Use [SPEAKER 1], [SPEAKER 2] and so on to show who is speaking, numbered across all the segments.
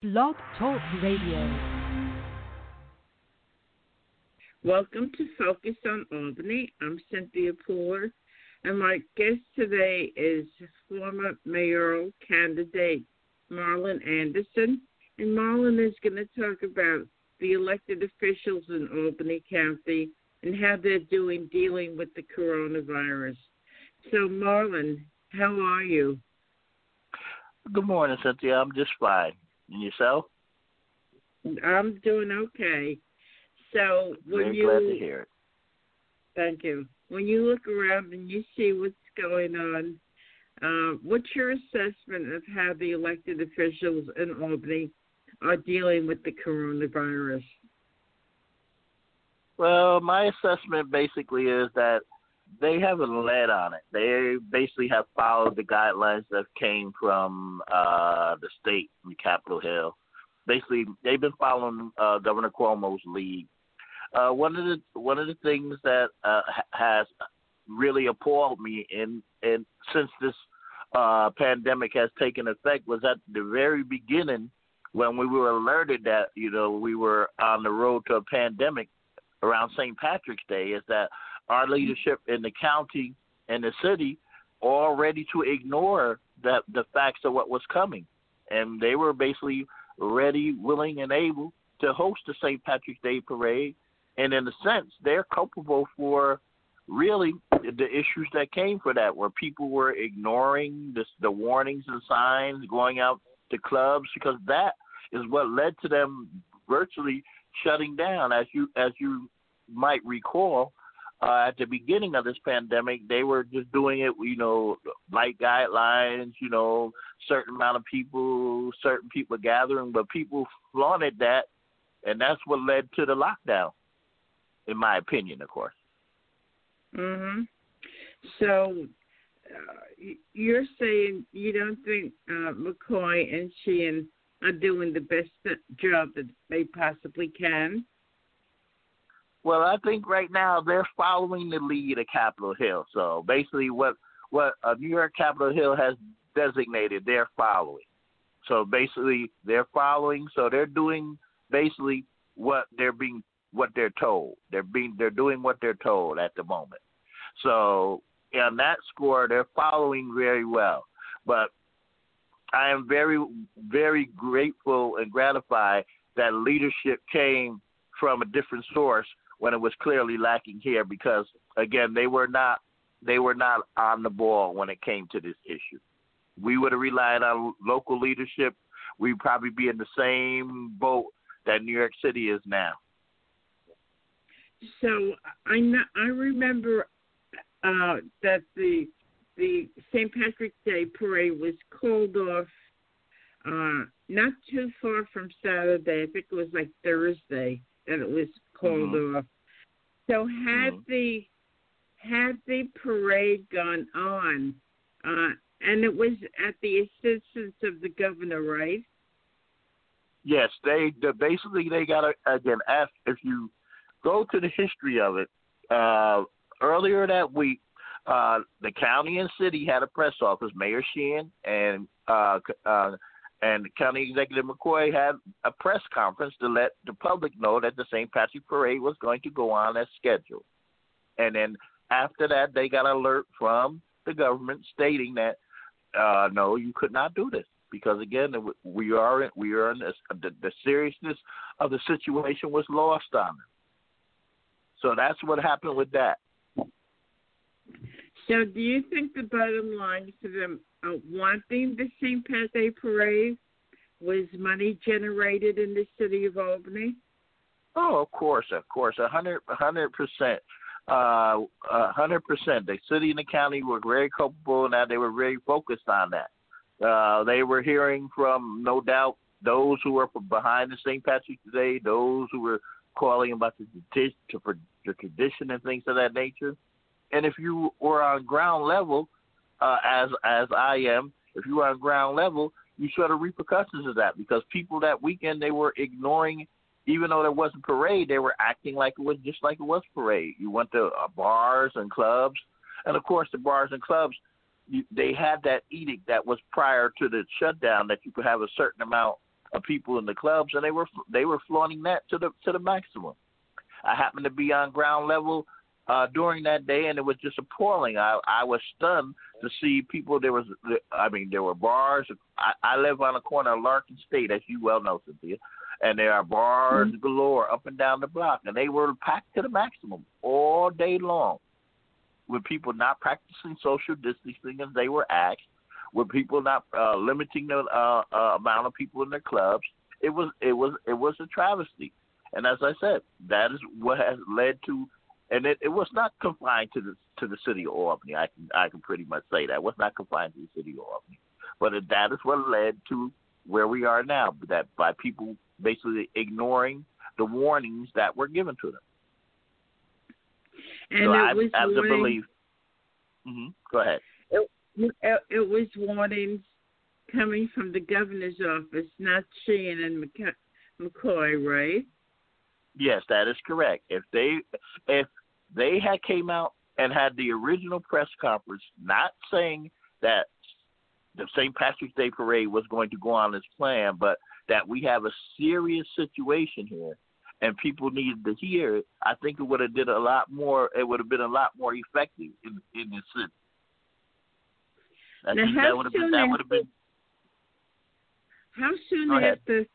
[SPEAKER 1] Blog Talk Radio.
[SPEAKER 2] Welcome to Focus on Albany. I'm Cynthia Pooler, and my guest today is former mayoral candidate Marlon Anderson. And Marlon is going to talk about the elected officials in Albany County and how they're doing dealing with the coronavirus. So, Marlon, how are you?
[SPEAKER 3] Good morning, Cynthia. I'm just fine. And yourself?
[SPEAKER 2] I'm doing okay. So when
[SPEAKER 3] Very
[SPEAKER 2] you
[SPEAKER 3] glad to hear it.
[SPEAKER 2] thank you. When you look around and you see what's going on, uh, what's your assessment of how the elected officials in Albany are dealing with the coronavirus?
[SPEAKER 3] Well, my assessment basically is that they haven't led on it. They basically have followed the guidelines that came from uh, the state from Capitol Hill. Basically, they've been following uh, Governor Cuomo's lead. Uh, one of the one of the things that uh, has really appalled me in in since this uh, pandemic has taken effect was at the very beginning when we were alerted that you know we were on the road to a pandemic around St. Patrick's Day is that our leadership in the county and the city all ready to ignore that the facts of what was coming, and they were basically ready, willing, and able to host the St. Patrick's Day parade. And in a sense, they're culpable for really the issues that came for that, where people were ignoring this, the warnings and signs, going out to clubs, because that is what led to them virtually shutting down. As you as you might recall, uh, at the beginning of this pandemic, they were just doing it, you know, light guidelines, you know, certain amount of people, certain people gathering, but people flaunted that, and that's what led to the lockdown, in my opinion, of course.
[SPEAKER 2] Mhm. So uh, you're saying you don't think uh, McCoy and Sheehan are doing the best job that they possibly can?
[SPEAKER 3] Well, I think right now they're following the lead of Capitol Hill. So basically, what what uh, New York Capitol Hill has designated, they're following. So basically, they're following. So they're doing basically what they're being what they're told. They're being they're doing what they're told at the moment. So on that score, they're following very well. But I am very very grateful and gratified that leadership came from a different source when it was clearly lacking here because again they were not they were not on the ball when it came to this issue. We would have relied on local leadership. We'd probably be in the same boat that New York City is now.
[SPEAKER 2] So I I remember uh, that the the St. Patrick's Day parade was called off uh, not too far from Saturday. I think it was like Thursday that it was called
[SPEAKER 3] mm-hmm.
[SPEAKER 2] off. So had
[SPEAKER 3] Mhm.
[SPEAKER 2] the had the parade gone on, uh, and it was at the assistance of the governor, right?
[SPEAKER 3] Yes, they the, basically they got to again. Ask if you go to the history of it. Uh, earlier that week, uh, the county and city had a press office. Mayor Sheehan and uh, uh, and County Executive McCoy had a press conference to let the public know that the St. Patrick Parade was going to go on as scheduled. And then after that, they got an alert from the government stating that uh, no, you could not do this because again, we are we are in this, the, the seriousness of the situation was lost on them. So that's what happened with that.
[SPEAKER 2] So do you think the bottom line for them uh, wanting the St. Pat Day parade was money generated in the city of Albany?
[SPEAKER 3] Oh, of course, of course, a hundred, a hundred percent, uh, a hundred percent. The city and the county were very culpable and that. They were very focused on that. Uh, they were hearing from, no doubt, those who were behind the St. Patrick's Day, those who were calling about the, tradi- the tradition and things of that nature. And if you were on ground level, uh, as as I am, if you were on ground level, you saw the repercussions of that because people that weekend they were ignoring, even though there wasn't parade, they were acting like it was just like it was parade. You went to uh, bars and clubs, and of course the bars and clubs, you, they had that edict that was prior to the shutdown that you could have a certain amount of people in the clubs, and they were they were flaunting that to the to the maximum. I happened to be on ground level uh, during that day, and it was just appalling. I I was stunned to see people. There was, I mean, there were bars. I, I live on the corner of Lark and State, as you well know, Cynthia, and there are bars mm-hmm. galore up and down the block, and they were packed to the maximum all day long, with people not practicing social distancing as they were asked, with people not uh, limiting the uh, uh, amount of people in their clubs. It was it was it was a travesty, and as I said, that is what has led to and it, it was not confined to the to the city of Albany. I can I can pretty much say that it was not confined to the city of Albany, but it, that is what led to where we are now. That by people basically ignoring the warnings that were given to them.
[SPEAKER 2] And so I, was
[SPEAKER 3] as
[SPEAKER 2] warning,
[SPEAKER 3] a belief. Mm-hmm, go ahead.
[SPEAKER 2] It, it, it was warnings coming from the governor's office, not Sheehan and McCoy, right?
[SPEAKER 3] Yes, that is correct. If they if they had came out and had the original press conference, not saying that the St. Patrick's Day parade was going to go on as planned, but that we have a serious situation here and people needed to hear it, I think it would have did a lot more. It would have been a lot more effective in in the city. I
[SPEAKER 2] now,
[SPEAKER 3] think that would have been that would have been.
[SPEAKER 2] How soon after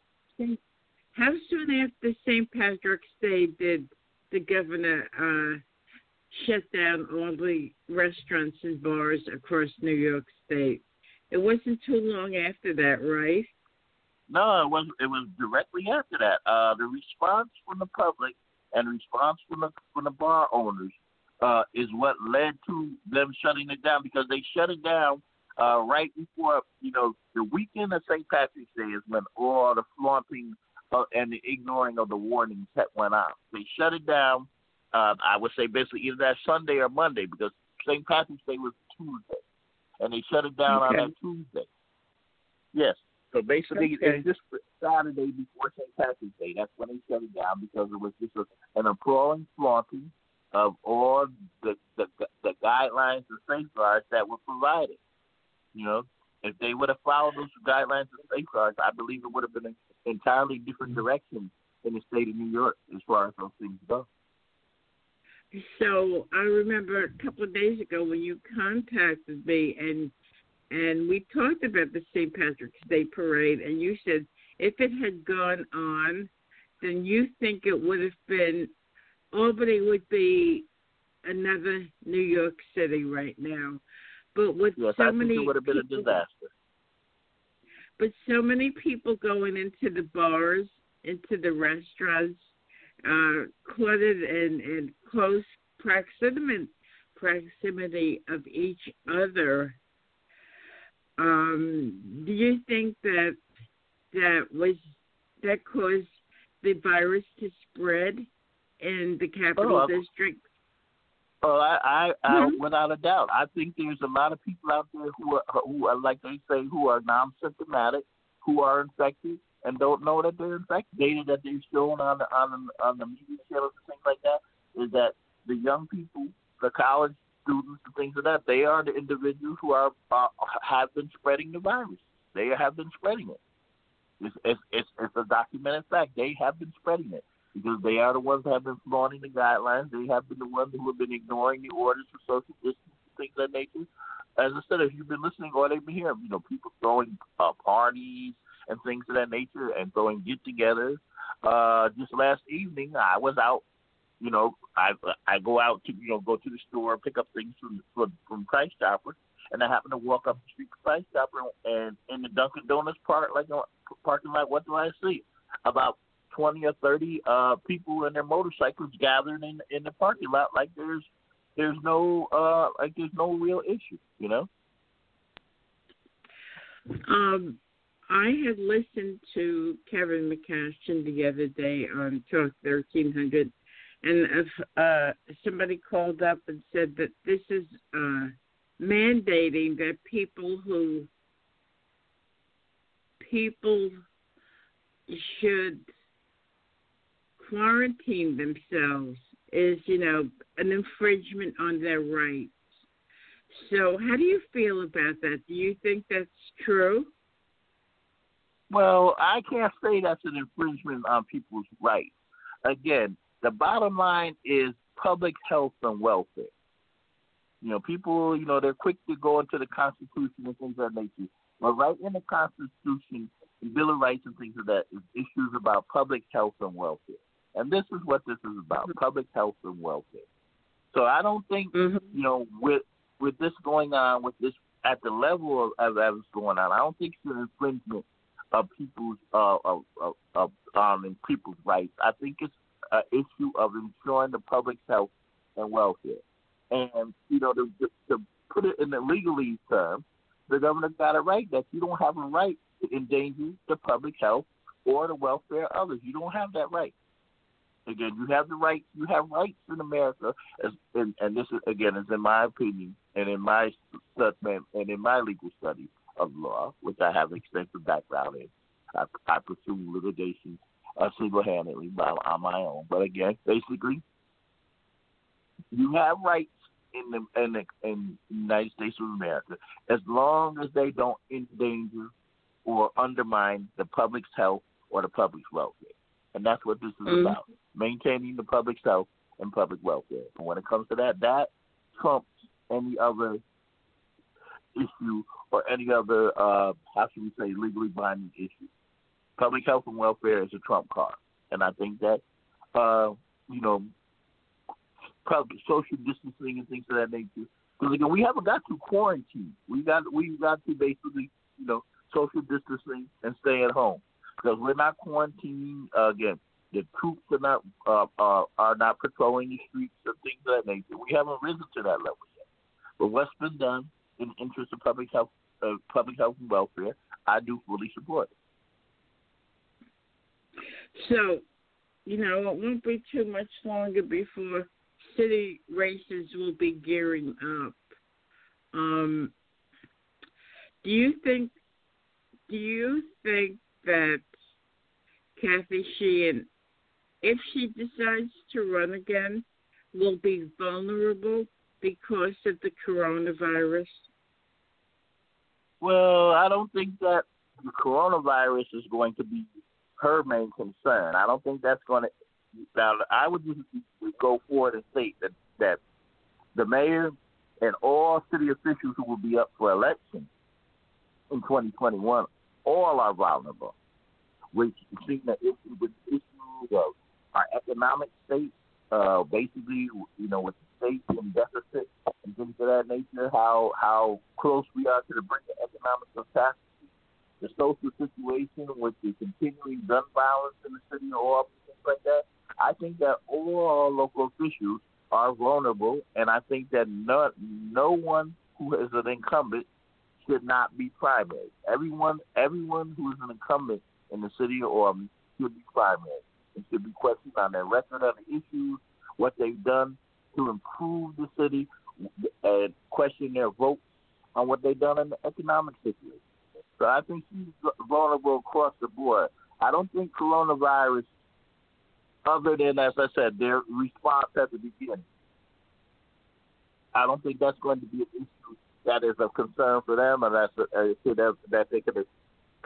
[SPEAKER 2] how soon after St. Patrick's Day did the governor uh, shut down all the restaurants and bars across New York State? It wasn't too long after that, right?
[SPEAKER 3] No, it was. It was directly after that. Uh, the response from the public and response from the from the bar owners uh, is what led to them shutting it down because they shut it down uh, right before you know the weekend of St. Patrick's Day is when all the flaunting uh, and the ignoring of the warnings that went out. They shut it down. Uh, I would say basically either that Sunday or Monday because St. Patrick's Day was Tuesday, and they shut it down
[SPEAKER 2] okay.
[SPEAKER 3] on that Tuesday. Yes. So basically,
[SPEAKER 2] okay.
[SPEAKER 3] it's just Saturday before St. Patrick's Day. That's when they shut it down because it was just a, an appalling flaunting of all the, the the guidelines and safeguards that were provided. You know, if they would have followed those guidelines and safeguards, I believe it would have been entirely different direction in the state of New York as far as those things go.
[SPEAKER 2] So I remember a couple of days ago when you contacted me and and we talked about the St. Patrick's Day parade, and you said if it had gone on, then you think it would have been Albany would be another New York City right now. But with
[SPEAKER 3] yes,
[SPEAKER 2] so
[SPEAKER 3] I
[SPEAKER 2] many
[SPEAKER 3] think it would have been
[SPEAKER 2] people,
[SPEAKER 3] a disaster.
[SPEAKER 2] But so many people going into the bars, into the restaurants, uh, cluttered and, and close proximity proximity of each other. Um, do you think that that was that caused the virus to spread in the capital
[SPEAKER 3] oh,
[SPEAKER 2] district?
[SPEAKER 3] Oh, I, I, I
[SPEAKER 2] mm-hmm.
[SPEAKER 3] without a doubt, I think there's a lot of people out there who are, who are, like they say, who are non-symptomatic, who are infected and don't know that they're infected. Data that they've shown on the on the, on the media channels and things like that is that the young people, the college students, and things like that, they are the individuals who are uh, have been spreading the virus. They have been spreading it. It's, it's, it's, it's a documented fact. They have been spreading it because they are the ones that have been flaunting the guidelines. They have been the ones who have been ignoring the orders for social distancing, things of that nature. As I said, if you've been listening, or they've been hearing, you know, people throwing uh, parties and things of that nature and throwing get-togethers. Uh, just last evening, I was out. You know, I I go out to you know go to the store, pick up things from from, from Price Chopper, and I happen to walk up the street to Price Chopper, and in the Dunkin' Donuts part, like parking lot, what do I see? About twenty or thirty uh people and their motorcycles gathered in in the parking lot like there's there's no uh like there's no real issue, you know?
[SPEAKER 2] Um I had listened to Kevin McCashin the other day on Talk thirteen hundred and if uh somebody called up and said that this is uh mandating that people who people should quarantine themselves is, you know, an infringement on their rights. So, how do you feel about that? Do you think that's true?
[SPEAKER 3] Well, I can't say that's an infringement on people's rights. Again, the bottom line is public health and welfare. You know, people, you know, they're quick to go into the Constitution and things of that nature. But right in the Constitution, Bill of Rights and things of that is issues about public health and welfare. And this is what this is about: public health and welfare. So I don't think
[SPEAKER 2] Mhm.
[SPEAKER 3] you know with with this going on with this at the level of, of that is going on. I don't think it's an infringement of people's uh of, of, of um in people's rights. I think it's an issue of ensuring the public's health and welfare. And you know to, to, to put it in the legalese term, the governor got it right that you don't have a right to endanger the public health or the welfare of others. You don't have that right. Again, you have the right. You have rights in America, as, and, and this is again is in my opinion and in my and in my legal study of law, which I have extensive background in. I, I pursue litigation uh, single-handedly by, on my own. But again, basically, you have rights in the in the, in the United States of America as long as they don't endanger or undermine the public's health or the public's welfare. And that's what this is
[SPEAKER 2] Mhm.
[SPEAKER 3] about maintaining the public's health and public welfare. And when it comes to that, that trumps any other issue or any other, uh, how should we say, legally binding issue. Public health and welfare is a trump card. And I think that, uh, you know, public social distancing and things of that nature. Because again, we haven't got to quarantine. We got we got to basically, you know, social distancing and stay at home because we're not quarantining. Uh, again, the troops are not uh, uh, are not patrolling the streets and things of that nature. We haven't risen to that level yet. But what's been done in the interest of public health, uh, public health and welfare, I do fully support.
[SPEAKER 2] So, you know, it won't be too much longer before city races will be gearing up. Um, do you think? Do you think that Kathy Sheehan, if she decides to run again, will be vulnerable because of the coronavirus?
[SPEAKER 3] Well, I don't think that the coronavirus is going to be her main concern. I don't think that's going to. Now, I would just go forward and state that that the mayor and all city officials who will be up for election in 2021 all are vulnerable. Which seeing the issue with issues of our economic state, uh, basically, you know, with the state in deficit and things of that nature, how how close we are to the brink of economic catastrophe, the social situation with the continuing gun violence in the city of Albany, things like that. I think that all local officials are vulnerable, and I think that no no one who is an incumbent should not be primary. Everyone everyone who is an incumbent in the city of Albany should be primary. It should be questioned on their record on the issues, what they've done to improve the city, and question their votes on what they've done in the economic situation. So I think she's vulnerable across the board. I don't think coronavirus, other than as I said, their response at the beginning, I don't think that's going to be an issue that is of concern for them, or that's a, a issue that that they can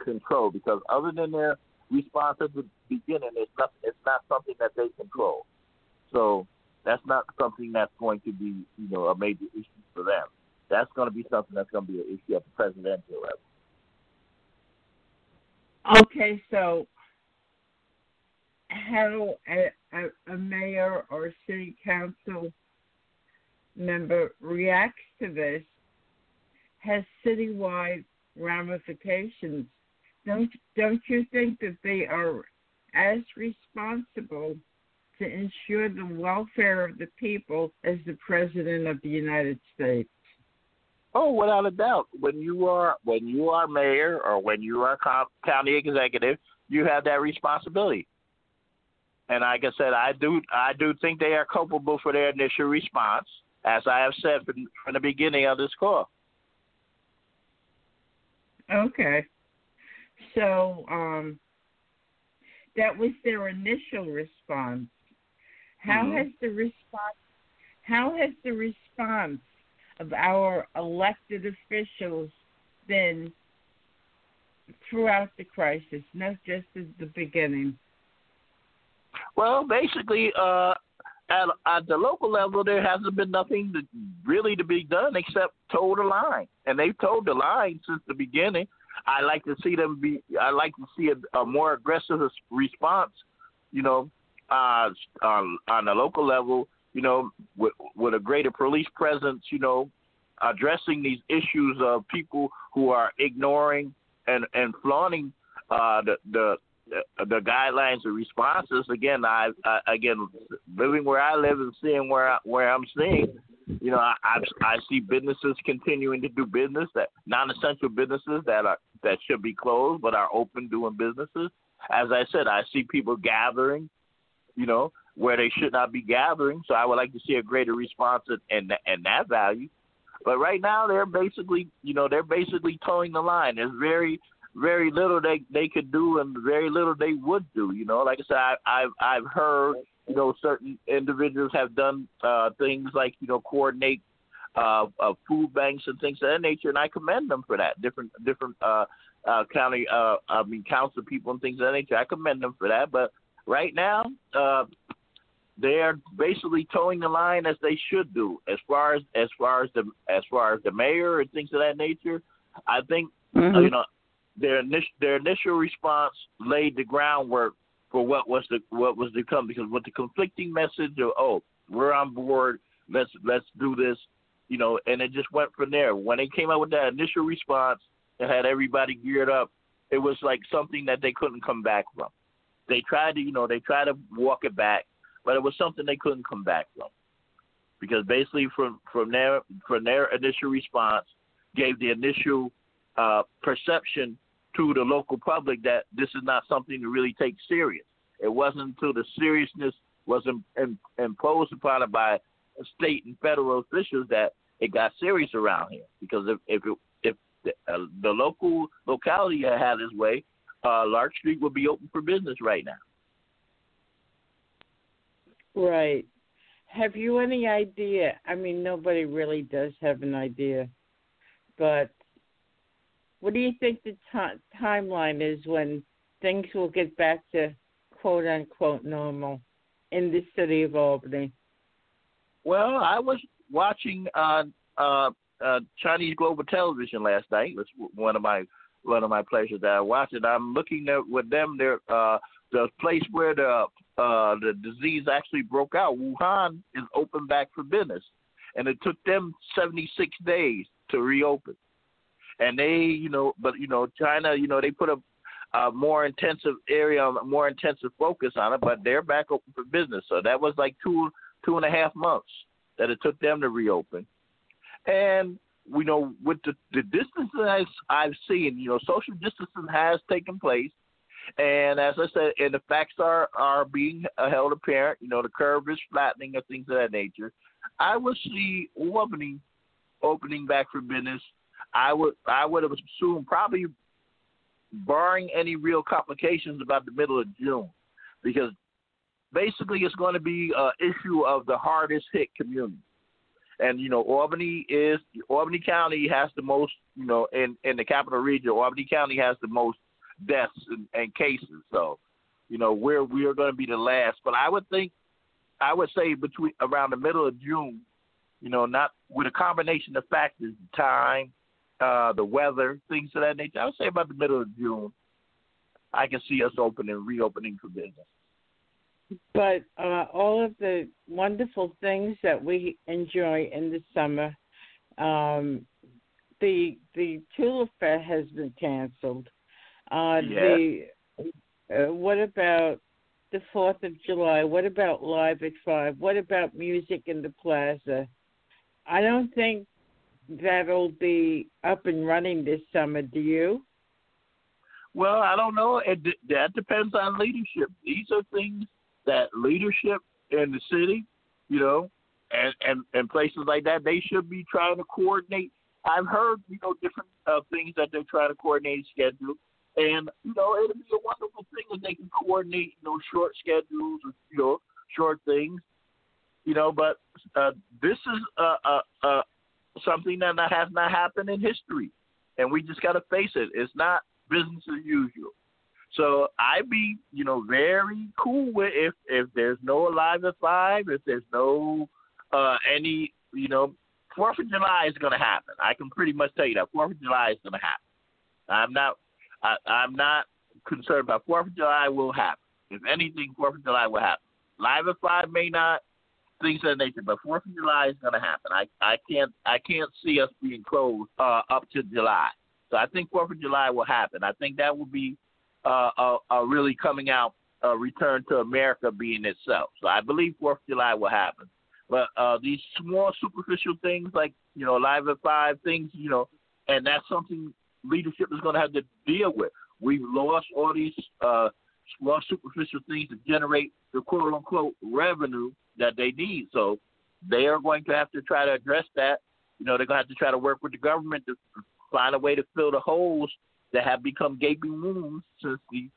[SPEAKER 3] control. Because other than their response at the beginning, it's not it's not something that they control. So that's not something that's going to be you know a major issue for them. That's going to be something that's going to be an issue at the presidential level.
[SPEAKER 2] Okay, so how a, a, a mayor or city council member reacts to this has citywide ramifications. Don't don't you think that they are as responsible to ensure the welfare of the people as the president of the United States?
[SPEAKER 3] Oh, without a doubt. When you are when you are mayor or when you are county executive, you have that responsibility. And like I said, I do I do think they are culpable for their initial response, as I have said from, from the beginning of this call.
[SPEAKER 2] Okay. So um, that was their initial response. How
[SPEAKER 3] Mhm.
[SPEAKER 2] has the response? How has the response of our elected officials been throughout the crisis, not just at the beginning?
[SPEAKER 3] Well, basically, uh, at at the local level, there hasn't been nothing to, really to be done except toe the line, and they've told the line since the beginning. I like to see them be. I like to see a, a more aggressive response. You know, uh, on on the local level. You know, with with a greater police presence. You know, addressing these issues of people who are ignoring and and flaunting uh, the the the guidelines and responses. Again, I, I again living where I live and seeing where I, where I'm seeing. You know, I, I I see businesses continuing to do business that non-essential businesses that are that should be closed but are open doing businesses. As I said, I see people gathering, you know, where they should not be gathering. So I would like to see a greater response and and that value. But right now they're basically, you know, they're basically towing the line. There's very very little they they could do and very little they would do. You know, like I said, I, I've I've heard you know certain individuals have done uh, things like you know coordinate uh, uh, food banks and things of that nature, and I commend them for that. Different different uh, uh, county uh, I mean council people and things of that nature. I commend them for that. But right now, uh, they are basically towing the line as they should do as far as as far as the as far as the mayor and things of that nature. I think mm-hmm. uh, you know their initial their initial response laid the groundwork for what was the what was to come because with the conflicting message of oh we're on board let's let's do this you know and it just went from there. When they came out with that initial response and had everybody geared up it was like something that they couldn't come back from. They tried to you know they tried to walk it back but it was something they couldn't come back from. Because basically from from their from their initial response gave the initial uh, perception to the local public that this is not something to really take serious. It wasn't until the seriousness was Im- imposed upon it by state and federal officials that it got serious around here. Because if if it, if the, uh, the local locality had had its way, uh, Lark Street would be open for business right now.
[SPEAKER 2] Right. Have you any idea? I mean, nobody really does have an idea, but what do you think the t- timeline is when things will get back to quote unquote normal in the city of Albany?
[SPEAKER 3] Well, I was watching uh, uh, uh, Chinese global television last night. It was one of my one of my pleasures that I watched it. I'm looking at with them. There, uh, the place where the uh, the disease actually broke out, Wuhan, is open back for business, and it took them 76 days to reopen and they, you know, but you know, China, you know, they put a, a more intensive area, more intensive focus on it, but they're back open for business. So that was like two, two and a half months that it took them to reopen, and you know, with the the distances I've seen, you know, social distancing has taken place. And as I said, and the facts are are being held apparent. You know, the curve is flattening and things of that nature. I would see Albany opening back for business I would I would have assumed probably barring any real complications about the middle of June, because basically it's going to be an issue of the hardest hit community. And you know, Albany is Albany County has the most, you know, in in the capital region, Albany County has the most deaths and, and cases. So, you know, we're we are going to be the last. But I would think, I would say between around the middle of June, you know, not with a combination of factors, time, uh, the weather, things of that nature. I would say about the middle of June, I can see us opening, reopening for business.
[SPEAKER 2] But uh, all of the wonderful things that we enjoy in the summer, um, the the Tulip Fair has been canceled. Uh,
[SPEAKER 3] yes.
[SPEAKER 2] The uh, what about the Fourth of July? What about Live at Five? What about music in the Plaza? I don't think that'll be up and running this summer. Do you?
[SPEAKER 3] Well, I don't know. It, that depends on leadership. These are things that leadership in the city, you know, and and and places like that, they should be trying to coordinate. I've heard, you know, different uh, things that they're trying to coordinate schedule, and you know, it'd be a wonderful thing if they can coordinate, you know, short schedules or you know, short things, you know. But uh, this is a, a, a something that has not happened in history, and we just got to face it. It's not business as usual. So I'd be, you know, very cool with if if there's no Alive at Five, if there's no uh any, you know, Fourth of July is going to happen. I can pretty much tell you that Fourth of July is going to happen. I'm not, I, I'm not concerned about Fourth of July will happen. If anything, Fourth of July will happen. Live at Five may not, things of that nature, but Fourth of July is going to happen. I I can't I can't see us being closed uh, up to July. So I think Fourth of July will happen. I think that will be uh, a, a really coming out a return to America being itself. So I believe Fourth of July will happen. But uh, these small superficial things like you know live at five things, you know, and that's something leadership is going to have to deal with. We've lost all these uh, small superficial things to generate the quote unquote revenue that they need. So they are going to have to try to address that. You know, they're going to have to try to work with the government to find a way to fill the holes that have become gaping wounds since the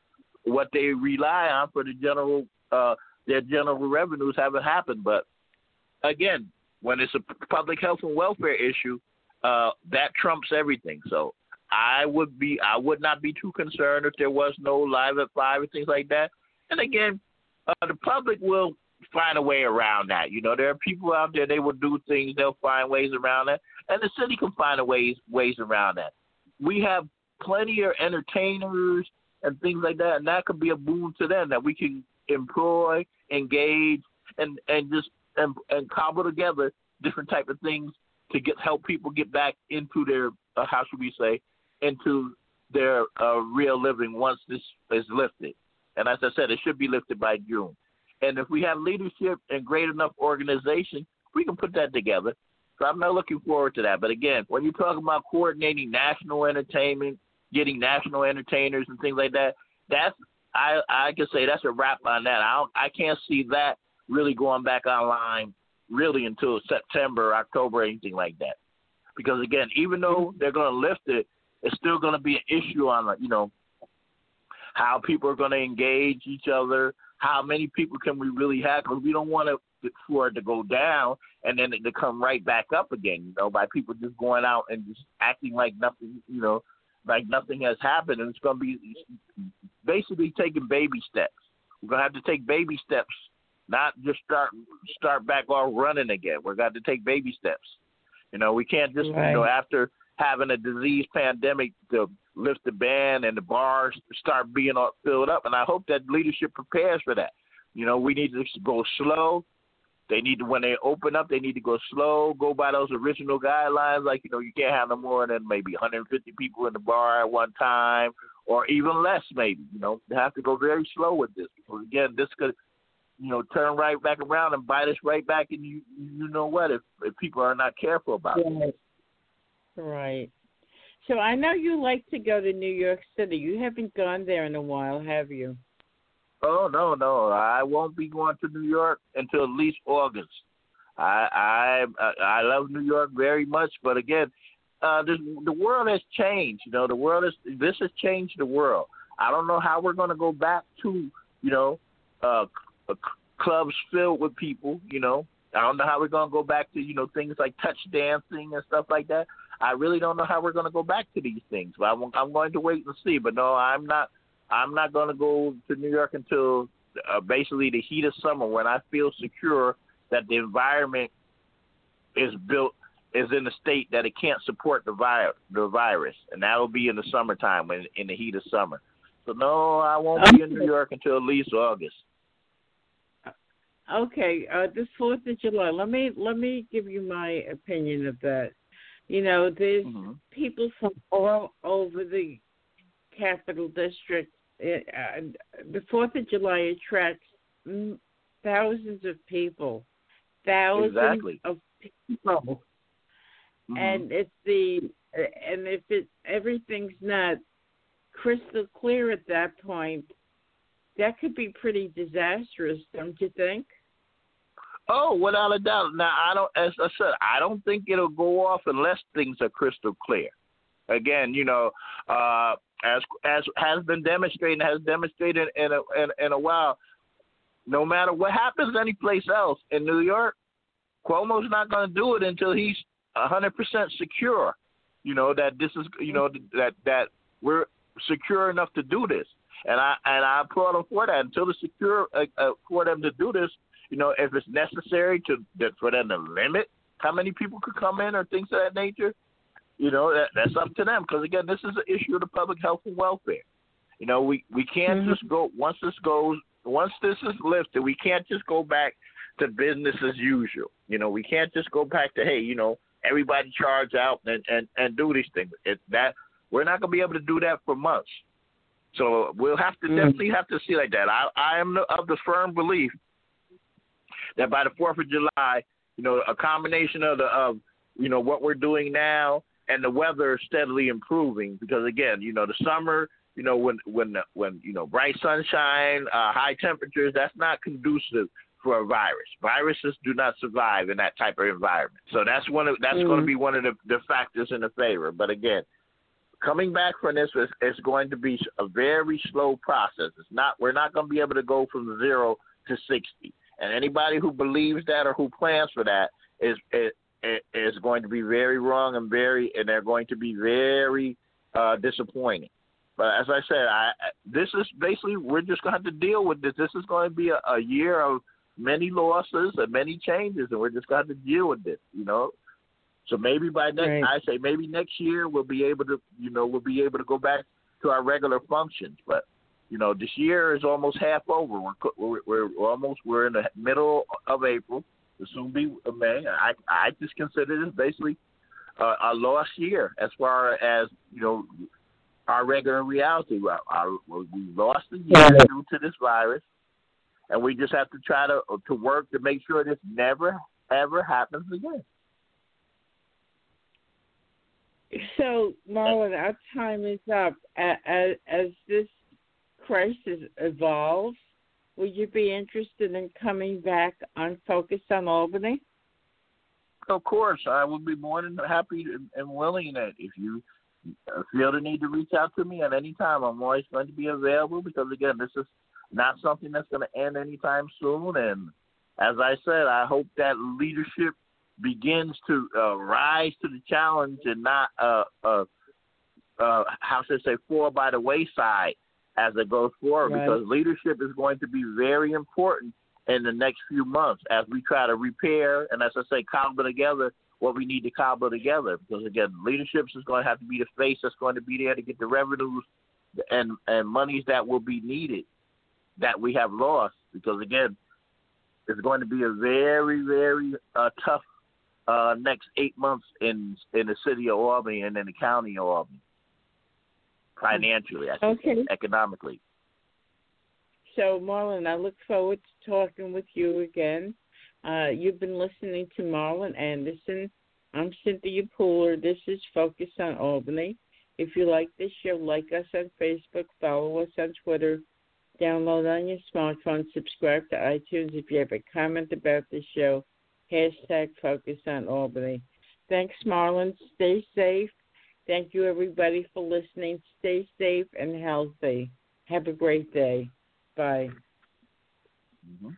[SPEAKER 3] what they rely on for the general uh, their general revenues haven't happened. But again, when it's a public health and welfare issue, uh, that trumps everything. So I would be I would not be too concerned if there was no live at five and things like that. And again, uh, the public will find a way around that. You know, there are people out there they will do things, they'll find ways around that, and the city can find a ways ways around that. We have plenty of entertainers and things like that, and that could be a boon to them that we can employ, engage, and and just and, and cobble together different type of things to get help people get back into their uh, how should we say into their uh, real living once this is lifted. And as I said, it should be lifted by June. And if we have leadership and great enough organization, we can put that together. So I'm not looking forward to that. But again, when you talk about coordinating national entertainment, getting national entertainers and things like that, that's I I can say that's a wrap on that. I I can't see that really going back online really until September, October, anything like that. Because again, even though they're going to lift it, it's still going to be an issue on you know how people are going to engage each other, how many people can we really have? Because we don't want it for it to go down and then it to come right back up again. You know, by people just going out and just acting like nothing. You know, like nothing has happened, and it's going to be basically taking baby steps. We're going to have to take baby steps, not just start start back all running again. We're going to have to take baby steps. You know, we can't just right. you know after having a disease pandemic to lift the ban and the bars start being filled up. And I hope that leadership prepares for that. You know, we need to go slow. They need to when they open up, they need to go slow, go by those original guidelines. Like you know, you can't have no more than maybe 150 people in the bar at one time, or even less, maybe. You know, they have to go very slow with this. Because again, this could, you know, turn right back around and bite us right back. And you, you know what? If if people are not careful about it.
[SPEAKER 2] Right. So I know you like to go to New York City. You haven't gone there in a while, have you?
[SPEAKER 3] Oh no, no, I won't be going to New York until at least August. I I I love New York very much, but again, uh, this, the world has changed. You know, the world is this has changed the world. I don't know how we're going to go back to you know uh, clubs filled with people. You know, I don't know how we're going to go back to you know things like touch dancing and stuff like that. I really don't know how we're going to go back to these things. But I'm, I'm going to wait and see. But no, I'm not. I'm not going to go to New York until uh, basically the heat of summer when I feel secure that the environment is built is in a state that it can't support the virus, the virus, and that'll be in the summertime when in the heat of summer. So no, I won't be in New York until at least August.
[SPEAKER 2] Okay, uh, this Fourth of July. Let me let me give you my opinion of that. You know, there's mm-hmm. people from all over the capital district. It, uh, the Fourth of July attracts thousands of people, thousands
[SPEAKER 3] exactly.
[SPEAKER 2] of people, mm-hmm. and it's the and if it everything's not crystal clear at that point, that could be pretty disastrous, don't you think?
[SPEAKER 3] Oh, without a doubt. Now I don't, as I said, I don't think it'll go off unless things are crystal clear. Again, you know, uh, as as has been demonstrated, has demonstrated in a in, in a while. No matter what happens anyplace else in New York, Cuomo's not going to do it until he's hundred percent secure. You know that this is, you know that that we're secure enough to do this. And I and I applaud them for that. Until it's secure uh, uh, for them to do this, you know, if it's necessary to that for them to limit how many people could come in or things of that nature, you know, that, that's up to them. Because again, this is an issue of the public health and welfare. You know, we we can't mm-hmm. just go once this goes once this is lifted, we can't just go back to business as usual. You know, we can't just go back to hey, you know, everybody charge out and and and do these things. It, that we're not going to be able to do that for months. So we'll have to mm. definitely have to see like that. I I am of the firm belief that by the Fourth of July, you know, a combination of the of you know what we're doing now and the weather steadily improving because again, you know, the summer, you know, when when when you know bright sunshine, uh, high temperatures, that's not conducive for a virus. Viruses do not survive in that type of environment. So that's one of that's mm. going to be one of the, the factors in the favor. But again, coming back from this is, is going to be a very slow process. It's not we're not going to be able to go from zero to sixty. And anybody who believes that or who plans for that is is, is going to be very wrong and very and they're going to be very uh, disappointing. But as I said, I this is basically we're just going to have to deal with this. This is going to be a, a year of many losses and many changes, and we're just going to have to deal with this. You know, so maybe by next, right. I say maybe next year we'll be able to, you know, we'll be able to go back to our regular functions. But you know, this year is almost half over. We're we're, we're almost we're in the middle of April. It'll soon be May. I I just consider this basically uh, a lost year as far as you know our regular reality. Our, our, we lost a year due to this virus, and we just have to try to to work to make sure this never ever happens again.
[SPEAKER 2] So, Marlon, our time is up. As, as this crisis evolves, would you be interested in coming back on Focus on Albany?
[SPEAKER 3] Of course, I would be more than happy and willing that if you feel the need to reach out to me at any time, I'm always going to be available because again, this is not something that's going to end anytime soon. And as I said, I hope that leadership begins to uh, rise to the challenge and not uh, uh, uh, how should I say fall by the wayside as it goes forward right. because leadership is going to be very important in the next few months as we try to repair and as I say cobble together what we need to cobble together. Because again leadership is going to have to be the face that's going to be there to get the revenues and and monies that will be needed that we have lost. Because again it's going to be a very very uh, tough uh, next eight months in in the city of Albany and in the county of Albany, financially, I okay. Say, economically.
[SPEAKER 2] So, Marlon, I look forward to talking with you again. Uh, you've been listening to Marlon Anderson. I'm Cynthia Pooler. This is Focus on Albany. If you like this show, like us on Facebook, follow us on Twitter, download on your smartphone, subscribe to iTunes. If you have a comment about the show, Hashtag focus on Albany. Thanks, Marlon. Stay safe. Thank you, everybody, for listening. Stay safe and healthy. Have a great day. Bye. Mm-hmm.